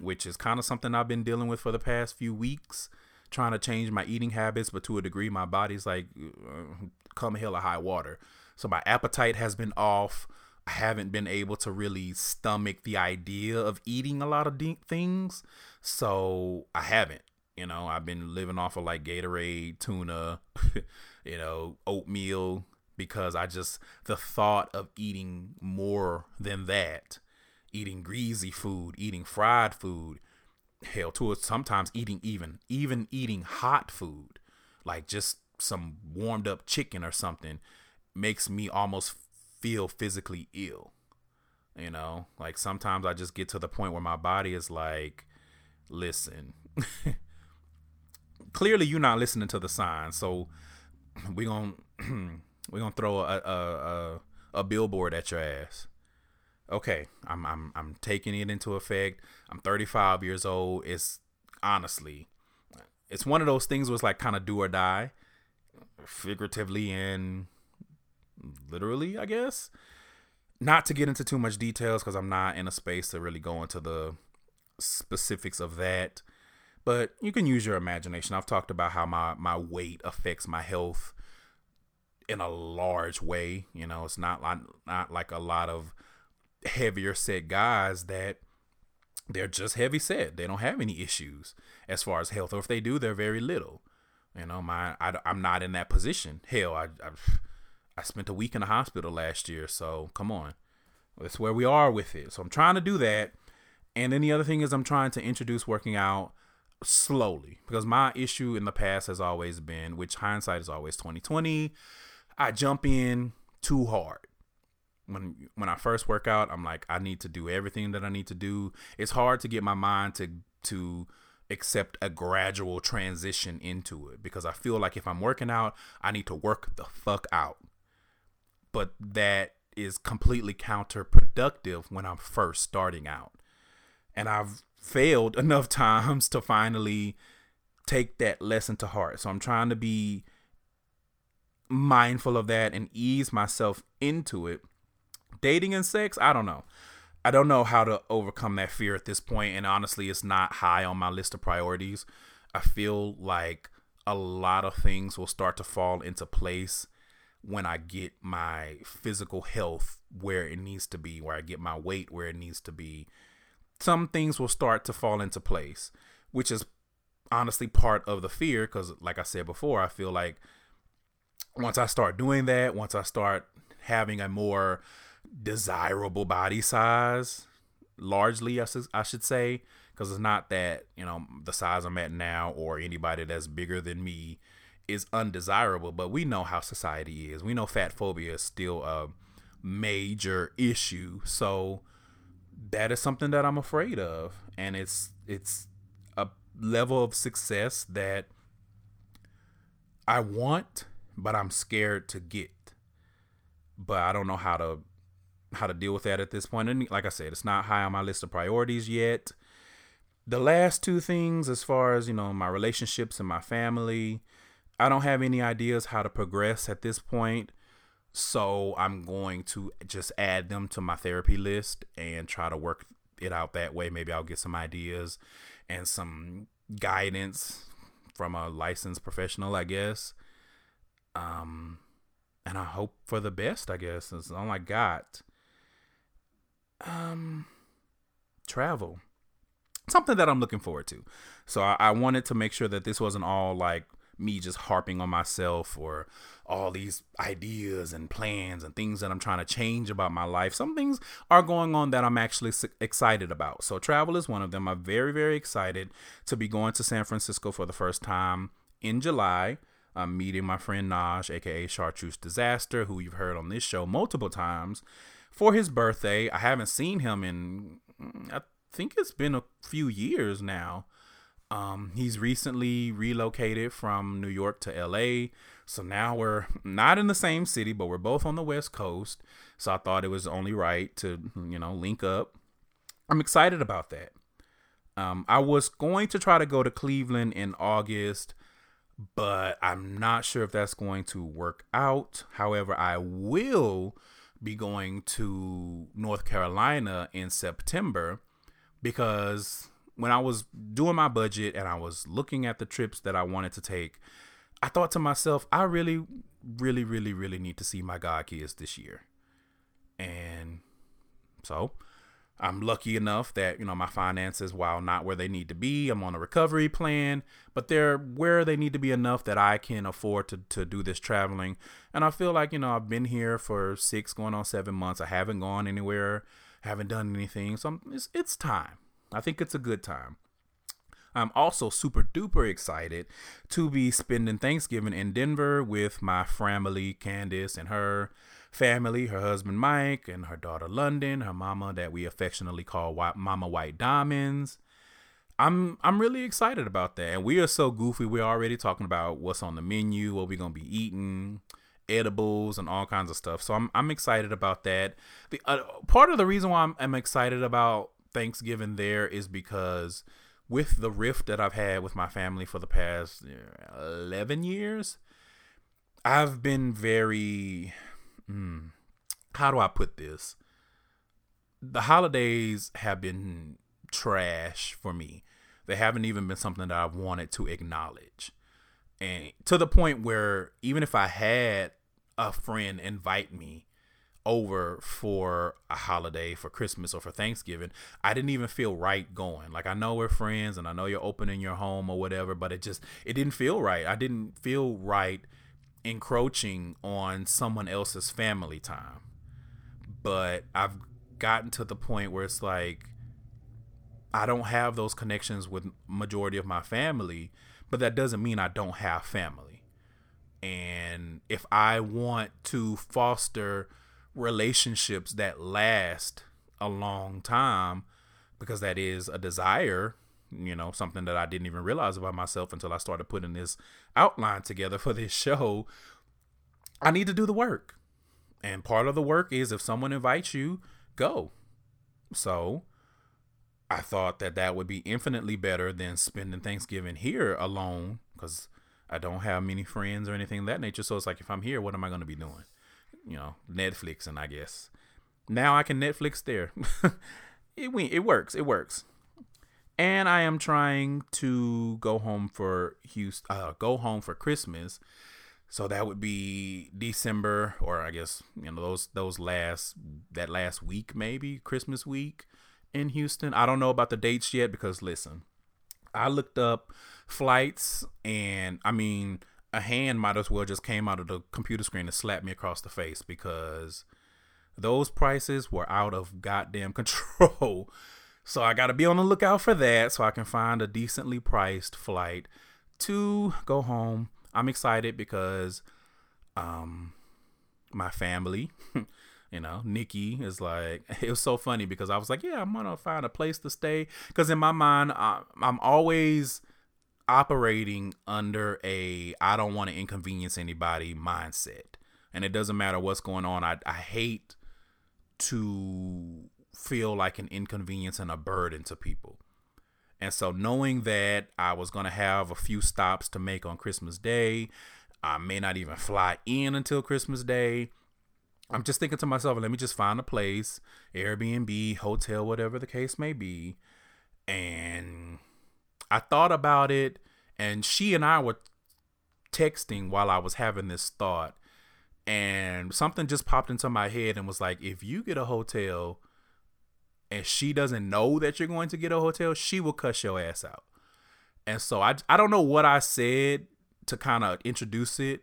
which is kind of something I've been dealing with for the past few weeks. trying to change my eating habits, but to a degree, my body's like uh, come hell or high water. So my appetite has been off. I haven't been able to really stomach the idea of eating a lot of de- things. So I haven't. You know, I've been living off of like Gatorade, tuna, you know, oatmeal, because I just, the thought of eating more than that, eating greasy food, eating fried food, hell to it, sometimes eating even, even eating hot food, like just some warmed up chicken or something, makes me almost feel physically ill. You know, like sometimes I just get to the point where my body is like, listen, clearly you're not listening to the signs. So we're gonna we're gonna throw a, a a a billboard at your ass. Okay, I'm I'm I'm taking it into effect. I'm 35 years old. It's honestly, it's one of those things was like kind of do or die, figuratively and literally, I guess. Not to get into too much details because I'm not in a space to really go into the specifics of that but you can use your imagination. I've talked about how my my weight affects my health in a large way. You know, it's not like not like a lot of heavier set guys that they're just heavy set. They don't have any issues as far as health, or if they do, they're very little. You know, my I, am not in that position. Hell, I, I I spent a week in the hospital last year, so come on, that's where we are with it. So I'm trying to do that. And then the other thing is I'm trying to introduce working out slowly because my issue in the past has always been which hindsight is always 2020 i jump in too hard when when i first work out i'm like i need to do everything that i need to do it's hard to get my mind to to accept a gradual transition into it because i feel like if i'm working out i need to work the fuck out but that is completely counterproductive when i'm first starting out and i've failed enough times to finally take that lesson to heart. So I'm trying to be mindful of that and ease myself into it. Dating and sex, I don't know. I don't know how to overcome that fear at this point, and honestly, it's not high on my list of priorities. I feel like a lot of things will start to fall into place when I get my physical health where it needs to be, where I get my weight where it needs to be, some things will start to fall into place, which is honestly part of the fear. Because, like I said before, I feel like once I start doing that, once I start having a more desirable body size, largely, I, should say, because it's not that, you know, the size I'm at now or anybody that's bigger than me is undesirable, but we know how society is. We know fat phobia is still a major issue. So, that is something that I'm afraid of, and it's it's a level of success that I want, but I'm scared to get. But I don't know how to how to deal with that at this point. And like I said, it's not high on my list of priorities yet. The last two things, as far as you know, my relationships and my family, I don't have any ideas how to progress at this point. So I'm going to just add them to my therapy list and try to work it out that way. Maybe I'll get some ideas and some guidance from a licensed professional, I guess. Um, and I hope for the best, I guess. That's all I got. Um, travel. Something that I'm looking forward to. So I, I wanted to make sure that this wasn't all like me just harping on myself or all these ideas and plans and things that I'm trying to change about my life. Some things are going on that I'm actually excited about. So, travel is one of them. I'm very, very excited to be going to San Francisco for the first time in July. I'm meeting my friend Naj, aka Chartreuse Disaster, who you've heard on this show multiple times, for his birthday. I haven't seen him in, mm, I think it's been a few years now. Um, he's recently relocated from New York to LA. So now we're not in the same city, but we're both on the West Coast. So I thought it was only right to, you know, link up. I'm excited about that. Um, I was going to try to go to Cleveland in August, but I'm not sure if that's going to work out. However, I will be going to North Carolina in September because when I was doing my budget and I was looking at the trips that I wanted to take, I thought to myself, I really, really, really, really need to see my god kids this year. And so I'm lucky enough that, you know, my finances, while not where they need to be, I'm on a recovery plan, but they're where they need to be enough that I can afford to, to do this traveling. And I feel like, you know, I've been here for six, going on seven months. I haven't gone anywhere, haven't done anything. So I'm, it's, it's time. I think it's a good time. I'm also super duper excited to be spending Thanksgiving in Denver with my family, Candace and her family, her husband Mike, and her daughter London, her mama that we affectionately call White, Mama White Diamonds. I'm I'm really excited about that, and we are so goofy. We're already talking about what's on the menu, what we're gonna be eating, edibles, and all kinds of stuff. So I'm I'm excited about that. The uh, part of the reason why I'm, I'm excited about Thanksgiving there is because with the rift that I've had with my family for the past 11 years, I've been very mm, how do I put this? The holidays have been trash for me. They haven't even been something that I've wanted to acknowledge. And to the point where even if I had a friend invite me over for a holiday for Christmas or for Thanksgiving, I didn't even feel right going. Like I know we're friends and I know you're opening your home or whatever, but it just it didn't feel right. I didn't feel right encroaching on someone else's family time. But I've gotten to the point where it's like I don't have those connections with majority of my family, but that doesn't mean I don't have family. And if I want to foster relationships that last a long time because that is a desire you know, something that I didn't even realize about myself until I started putting this outline together for this show. I need to do the work. And part of the work is if someone invites you, go. So I thought that that would be infinitely better than spending Thanksgiving here alone because I don't have many friends or anything of that nature. So it's like, if I'm here, what am I going to be doing? You know, Netflix, and I guess now I can Netflix there. it it works. It works and I am trying to go home for Houston, uh, go home for Christmas. So that would be December, or I guess you know those those last that last week maybe Christmas week in Houston. I don't know about the dates yet because listen, I looked up flights, and I mean a hand might as well just came out of the computer screen and slapped me across the face because those prices were out of goddamn control. So I got to be on the lookout for that so I can find a decently priced flight to go home. I'm excited because um my family, you know, Nikki is like it was so funny because I was like, yeah, I'm going to find a place to stay cuz in my mind I, I'm always operating under a I don't want to inconvenience anybody mindset. And it doesn't matter what's going on. I I hate to feel like an inconvenience and a burden to people. And so knowing that I was going to have a few stops to make on Christmas Day, I may not even fly in until Christmas Day. I'm just thinking to myself, let me just find a place, Airbnb, hotel, whatever the case may be. And I thought about it, and she and I were texting while I was having this thought. And something just popped into my head and was like, if you get a hotel and she doesn't know that you're going to get a hotel, she will cuss your ass out. And so I I don't know what I said to kind of introduce it,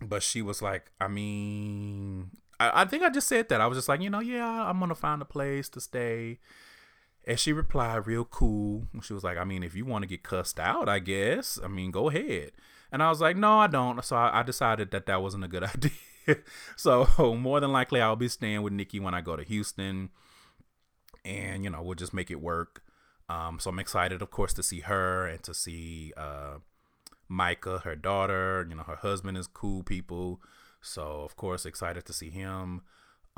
but she was like, I mean, I, I think I just said that. I was just like, you know, yeah, I'm gonna find a place to stay. And she replied real cool. She was like, I mean, if you want to get cussed out, I guess. I mean, go ahead. And I was like, no, I don't. So I, I decided that that wasn't a good idea. so more than likely, I'll be staying with Nikki when I go to Houston and you know we'll just make it work. Um, so I'm excited, of course, to see her and to see uh, Micah, her daughter. You know, her husband is cool people, so of course excited to see him.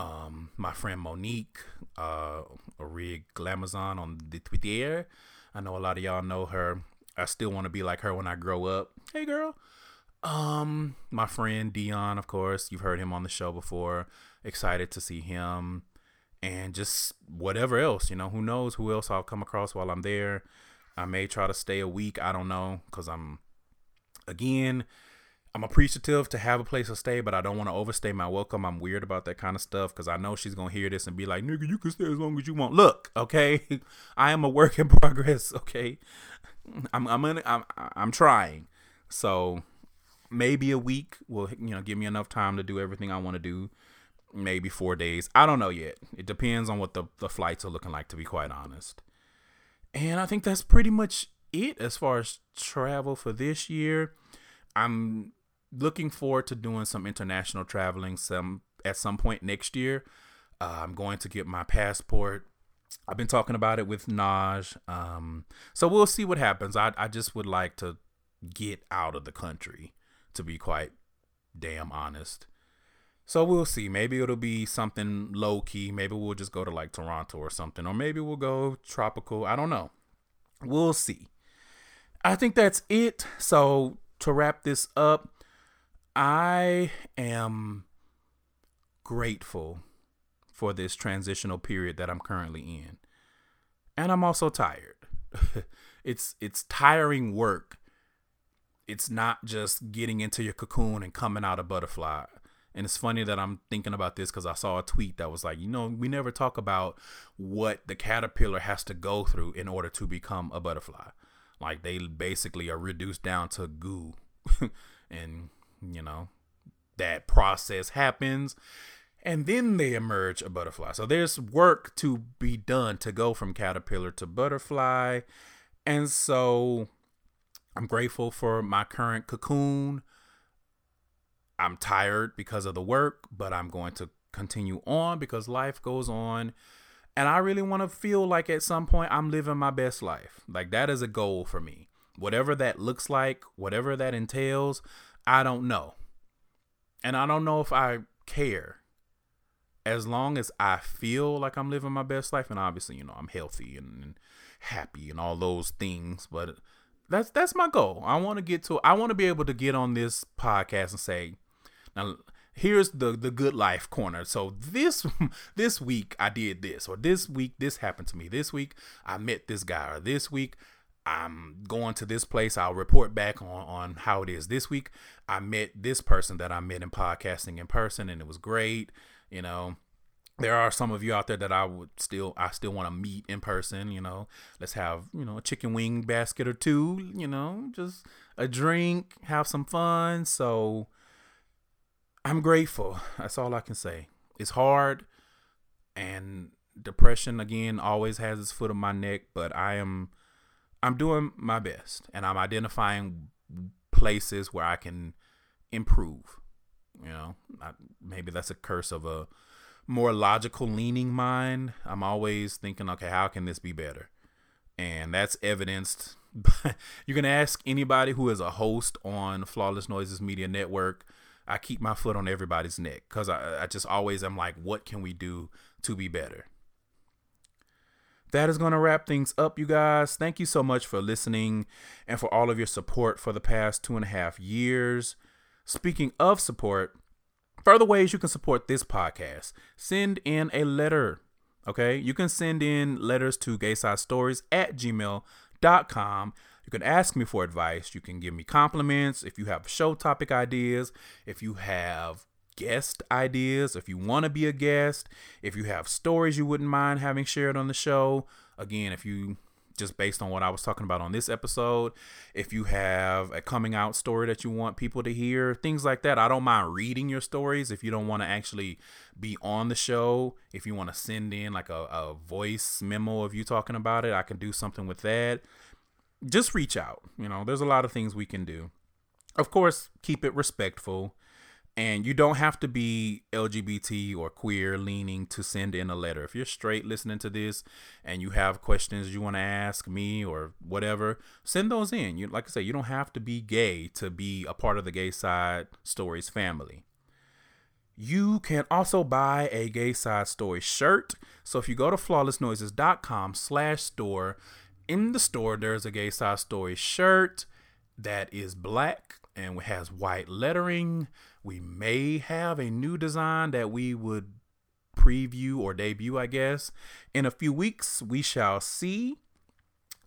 Um, my friend Monique, uh, Rig Glamazon on the Twitter. I know a lot of y'all know her. I still want to be like her when I grow up. Hey, girl. Um, my friend Dion, of course, you've heard him on the show before. Excited to see him and just whatever else, you know, who knows who else I'll come across while I'm there. I may try to stay a week. I don't know because I'm, again, I'm appreciative to have a place to stay, but I don't want to overstay my welcome. I'm weird about that kind of stuff because I know she's gonna hear this and be like, "Nigga, you can stay as long as you want." Look, okay, I am a work in progress. Okay, I'm I'm in, I'm I'm trying. So maybe a week will you know give me enough time to do everything I want to do. Maybe four days. I don't know yet. It depends on what the the flights are looking like. To be quite honest, and I think that's pretty much it as far as travel for this year. I'm looking forward to doing some international traveling some at some point next year. Uh, I'm going to get my passport. I've been talking about it with Naj. Um, so we'll see what happens. I, I just would like to get out of the country, to be quite damn honest. So we'll see. Maybe it'll be something low key. Maybe we'll just go to like Toronto or something. Or maybe we'll go tropical. I don't know. We'll see. I think that's it. So to wrap this up, I am grateful for this transitional period that I'm currently in. And I'm also tired. it's it's tiring work. It's not just getting into your cocoon and coming out a butterfly. And it's funny that I'm thinking about this because I saw a tweet that was like, you know, we never talk about what the caterpillar has to go through in order to become a butterfly. Like they basically are reduced down to goo. and you know, that process happens and then they emerge a butterfly. So there's work to be done to go from caterpillar to butterfly. And so I'm grateful for my current cocoon. I'm tired because of the work, but I'm going to continue on because life goes on. And I really want to feel like at some point I'm living my best life. Like that is a goal for me. Whatever that looks like, whatever that entails, I don't know. And I don't know if I care. As long as I feel like I'm living my best life, and obviously, you know, I'm healthy and, and happy and all those things, but that's that's my goal. I want to get to I want to be able to get on this podcast and say, now here's the the good life corner. So this this week I did this, or this week this happened to me. This week I met this guy, or this week I'm going to this place. I'll report back on, on how it is this week. I met this person that I met in podcasting in person, and it was great. You know, there are some of you out there that I would still I still want to meet in person. You know, let's have you know a chicken wing basket or two. You know, just a drink, have some fun. So I'm grateful. That's all I can say. It's hard, and depression again always has its foot on my neck, but I am I'm doing my best and I'm identifying places where I can improve. You know, maybe that's a curse of a more logical leaning mind. I'm always thinking, okay, how can this be better? And that's evidenced. you can ask anybody who is a host on Flawless Noises Media Network. I keep my foot on everybody's neck because I, I just always am like, what can we do to be better? That is going to wrap things up, you guys. Thank you so much for listening and for all of your support for the past two and a half years. Speaking of support, further ways you can support this podcast send in a letter. Okay, you can send in letters to gaysidestories at gmail.com. You can ask me for advice. You can give me compliments. If you have show topic ideas, if you have guest ideas, if you want to be a guest, if you have stories you wouldn't mind having shared on the show, again, if you just based on what I was talking about on this episode, if you have a coming out story that you want people to hear, things like that, I don't mind reading your stories if you don't want to actually be on the show. If you want to send in like a, a voice memo of you talking about it, I can do something with that. Just reach out. You know, there's a lot of things we can do. Of course, keep it respectful. And you don't have to be LGBT or queer leaning to send in a letter. If you're straight listening to this and you have questions you want to ask me or whatever, send those in. You like I say, you don't have to be gay to be a part of the Gay Side Stories family. You can also buy a Gay Side Story shirt. So if you go to flawlessnoises.com slash store, in the store there's a Gay Side Story shirt that is black and has white lettering we may have a new design that we would preview or debut, I guess. In a few weeks, we shall see.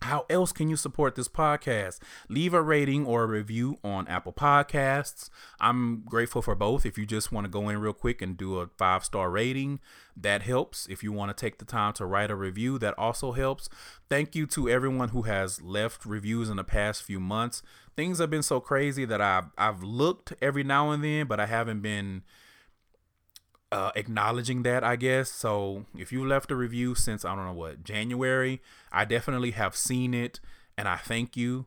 How else can you support this podcast? Leave a rating or a review on Apple Podcasts. I'm grateful for both. If you just want to go in real quick and do a five star rating, that helps. If you want to take the time to write a review, that also helps. Thank you to everyone who has left reviews in the past few months. Things have been so crazy that I've I've looked every now and then, but I haven't been uh, acknowledging that, I guess. So if you left a review since I don't know what January, I definitely have seen it, and I thank you.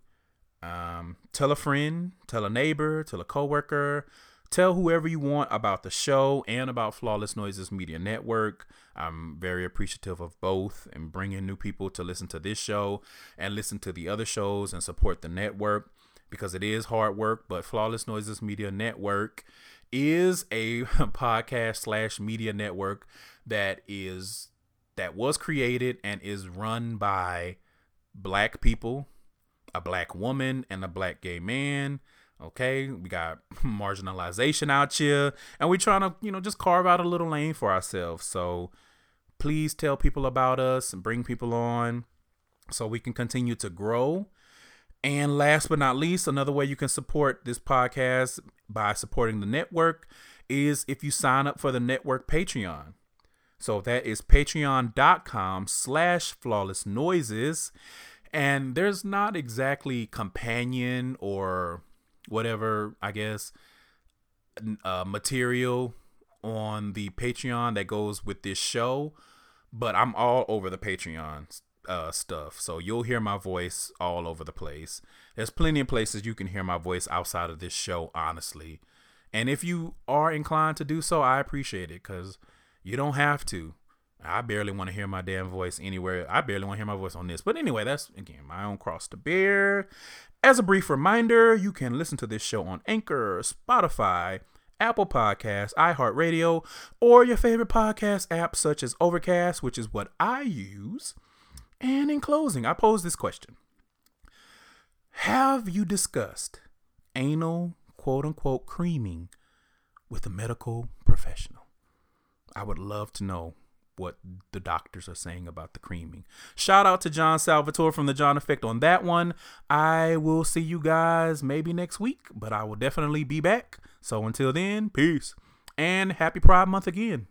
Um, tell a friend, tell a neighbor, tell a coworker, tell whoever you want about the show and about Flawless Noises Media Network. I'm very appreciative of both and bringing new people to listen to this show and listen to the other shows and support the network because it is hard work. But Flawless Noises Media Network is a podcast slash media network that is that was created and is run by black people, a black woman, and a black gay man. Okay, we got marginalization out here, and we're trying to, you know, just carve out a little lane for ourselves. So please tell people about us and bring people on so we can continue to grow and last but not least, another way you can support this podcast by supporting the network is if you sign up for the network Patreon. So that is patreon.com slash flawless noises. And there's not exactly companion or whatever, I guess, uh, material on the Patreon that goes with this show, but I'm all over the Patreon uh, stuff. So you'll hear my voice all over the place. There's plenty of places you can hear my voice outside of this show, honestly. And if you are inclined to do so, I appreciate it because you don't have to. I barely want to hear my damn voice anywhere. I barely want to hear my voice on this. But anyway, that's again my own cross to bear. As a brief reminder, you can listen to this show on Anchor, Spotify, Apple Podcasts, iHeartRadio, or your favorite podcast app such as Overcast, which is what I use. And in closing, I pose this question Have you discussed anal quote unquote creaming with a medical professional? I would love to know what the doctors are saying about the creaming. Shout out to John Salvatore from the John Effect on that one. I will see you guys maybe next week, but I will definitely be back. So until then, peace and happy Pride Month again.